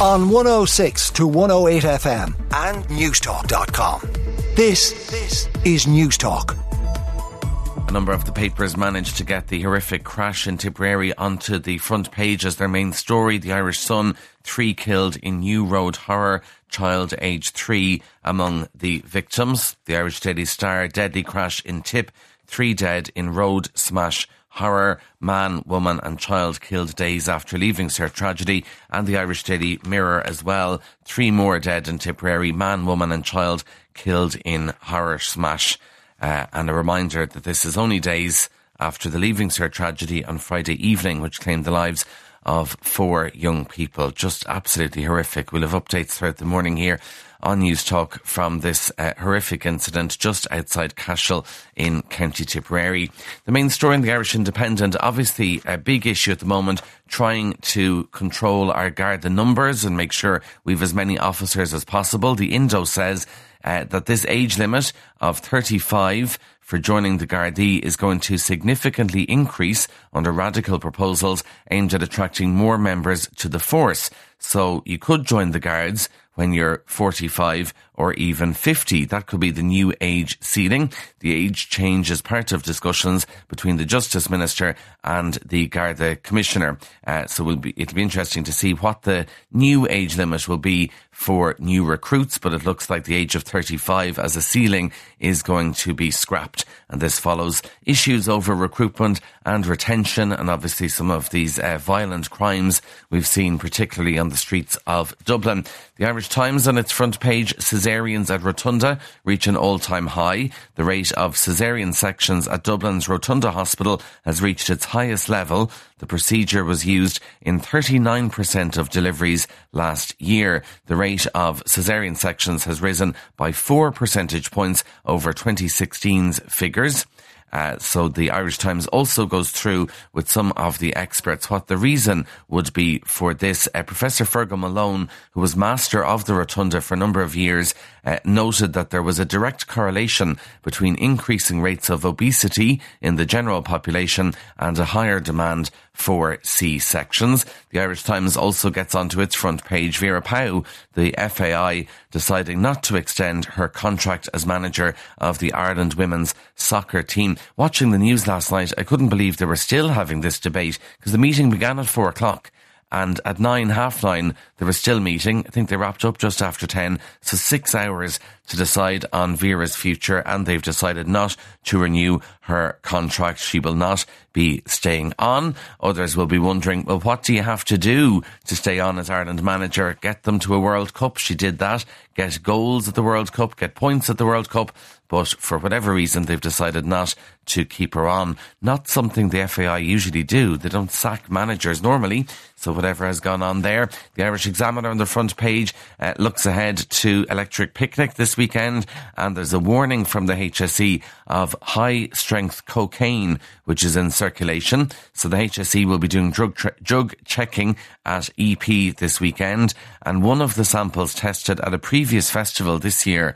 on 106 to 108 FM and Newstalk.com. This, this is Newstalk. A number of the papers managed to get the horrific crash in Tipperary onto the front page as their main story. The Irish Sun, three killed in New Road horror, child aged three among the victims. The Irish Daily Star, deadly crash in Tip, three dead in road smash horror, man, woman and child killed days after leaving Cert Tragedy, and the Irish Daily Mirror as well. Three more dead in Tipperary, man, woman and child killed in horror smash. Uh, and a reminder that this is only days after the Leaving Cert tragedy on Friday evening, which claimed the lives of four young people. Just absolutely horrific. We'll have updates throughout the morning here on Newstalk from this uh, horrific incident just outside Cashel in County Tipperary. The main story in the Irish Independent, obviously a big issue at the moment, trying to control our Garda numbers and make sure we've as many officers as possible. The Indo says uh, that this age limit of 35 for joining the Gardaí is going to significantly increase under radical proposals aimed at attracting more members to the force. So you could join the Guards when you're 45 or even 50. That could be the new age ceiling. The age change is part of discussions between the Justice Minister and the Garda Commissioner. Uh, so we'll be, it'll be interesting to see what the new age limit will be for new recruits, but it looks like the age of 35 as a ceiling is going to be scrapped. And this follows issues over recruitment and retention and obviously some of these uh, violent crimes we've seen, particularly on the streets of Dublin. The Irish Times on its front page caesareans at Rotunda reach an all-time high. The rate of caesarean sections at Dublin's Rotunda Hospital has reached its highest level. The procedure was used in 39% of deliveries last year. The rate of caesarean sections has risen by four percentage points over 2016's figures. Uh, so the Irish Times also goes through with some of the experts what the reason would be for this. Uh, Professor Fergal Malone, who was master of the Rotunda for a number of years, uh, noted that there was a direct correlation between increasing rates of obesity in the general population and a higher demand for C-sections. The Irish Times also gets onto its front page Vera Pauw, the FAI, deciding not to extend her contract as manager of the Ireland women's soccer team. Watching the news last night, I couldn't believe they were still having this debate because the meeting began at four o'clock and at nine, half nine, they were still meeting. I think they wrapped up just after 10. So six hours to decide on Vera's future and they've decided not to renew her contract. She will not be staying on. Others will be wondering, well, what do you have to do to stay on as Ireland manager? Get them to a World Cup. She did that. Get goals at the World Cup, get points at the World Cup. But for whatever reason, they've decided not to keep her on. Not something the FAI usually do. They don't sack managers normally. So whatever has gone on there. The Irish Examiner on the front page uh, looks ahead to Electric Picnic this weekend. And there's a warning from the HSE of high strength cocaine, which is in circulation. So the HSE will be doing drug, drug checking at EP this weekend. And one of the samples tested at a previous festival this year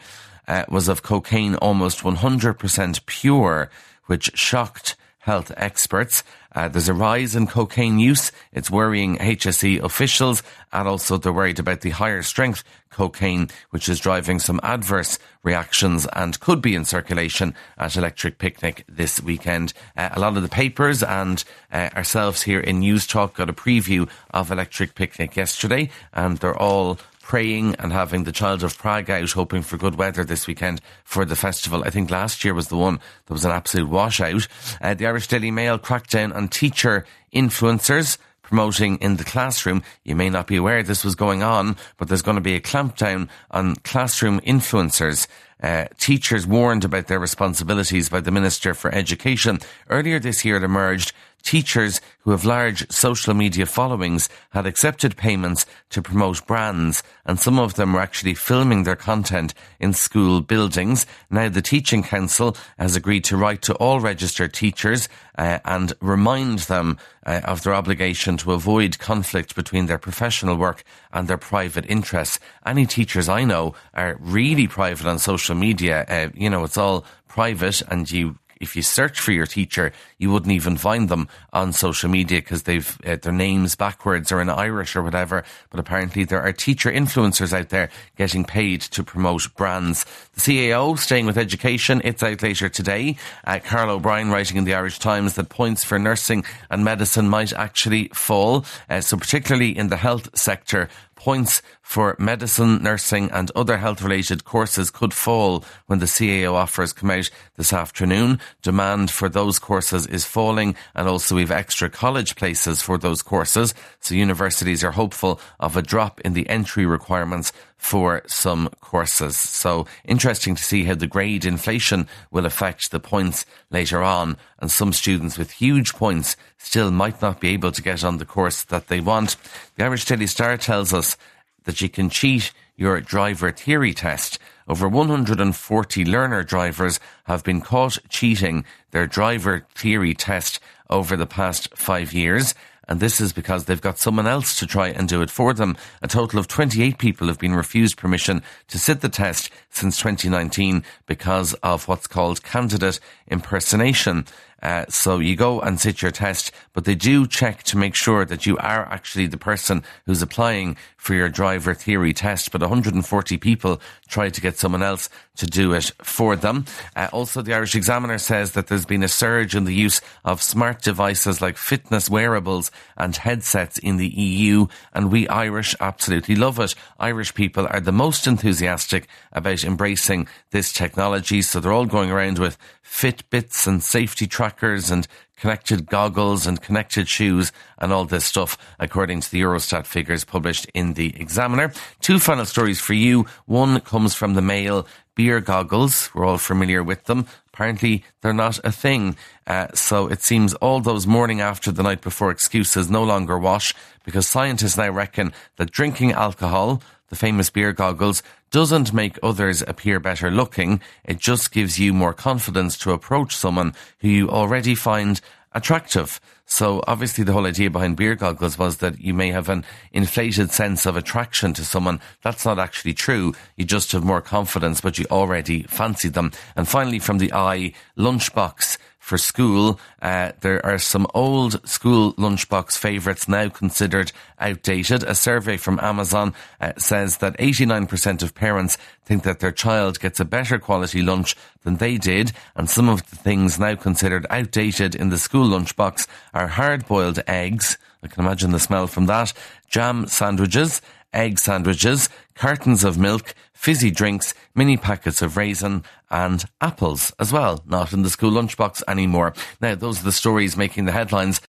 uh, was of cocaine almost 100% pure, which shocked health experts. Uh, there's a rise in cocaine use. It's worrying HSE officials, and also they're worried about the higher strength cocaine, which is driving some adverse reactions and could be in circulation at Electric Picnic this weekend. Uh, a lot of the papers and uh, ourselves here in Newstalk got a preview of Electric Picnic yesterday, and they're all praying and having the Child of Prague out, hoping for good weather this weekend for the festival. I think last year was the one that was an absolute washout. Uh, the Irish Daily Mail cracked down on teacher influencers promoting in the classroom. You may not be aware this was going on, but there's going to be a clampdown on classroom influencers. Uh, teachers warned about their responsibilities by the Minister for Education. Earlier this year, it emerged teachers who have large social media followings had accepted payments to promote brands, and some of them were actually filming their content in school buildings. Now, the Teaching Council has agreed to write to all registered teachers uh, and remind them uh, of their obligation to avoid conflict between their professional work and their private interests. Any teachers I know are really private on social media. Uh, you know, it's all private and you if you search for your teacher, you wouldn't even find them on social media because they've uh, their names backwards or in Irish or whatever. But apparently there are teacher influencers out there getting paid to promote brands. The CAO staying with education. It's out later today. Uh, Carl O'Brien writing in the Irish Times that points for nursing and medicine might actually fall. Uh, so particularly in the health sector, points for medicine, nursing and other health related courses could fall when the CAO offers come out this afternoon. Demand for those courses is falling and also we've extra college places for those courses. So universities are hopeful of a drop in the entry requirements for some courses. So interesting to see how the grade inflation will affect the points later on. And some students with huge points still might not be able to get on the course that they want. The Irish Daily Star tells us that you can cheat your driver theory test. Over 140 learner drivers have been caught cheating their driver theory test over the past five years. And this is because they've got someone else to try and do it for them. A total of 28 people have been refused permission to sit the test since 2019 because of what's called candidate impersonation. Uh, so you go and sit your test, but they do check to make sure that you are actually the person who's applying for your driver theory test. But 140 people tried to get someone else to do it for them. Uh, also, the Irish Examiner says that there's been a surge in the use of smart devices like fitness wearables and headsets in the EU, and we Irish absolutely love it. Irish people are the most enthusiastic about embracing this technology, so they're all going around with Fitbits and safety trackers and connected goggles and connected shoes and all this stuff, according to the Eurostat figures published in the Examiner. Two final stories for you. One comes from the Mail. Beer goggles, we're all familiar with them. Apparently, they're not a thing. Uh, so it seems all those morning after the night before excuses no longer wash because scientists now reckon that drinking alcohol, the famous beer goggles, doesn't make others appear better looking. It just gives you more confidence to approach someone who you already find attractive. So obviously the whole idea behind beer goggles was that you may have an inflated sense of attraction to someone. That's not actually true. You just have more confidence, but you already fancied them. And finally from the eye, lunchbox for school. Uh, there are some old school lunchbox favourites now considered outdated. A survey from Amazon uh, says that 89% of parents think that their child gets a better quality lunch than they did, and some of the things now considered outdated in the school lunchbox are hard boiled eggs. I can imagine the smell from that. Jam sandwiches, egg sandwiches, cartons of milk, fizzy drinks, mini packets of raisin, and apples as well. Not in the school lunchbox anymore. Now, those are the stories making the headlines.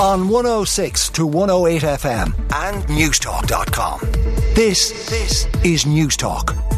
On 106 to 108 FM and Newstalk.com. This, this is Newstalk.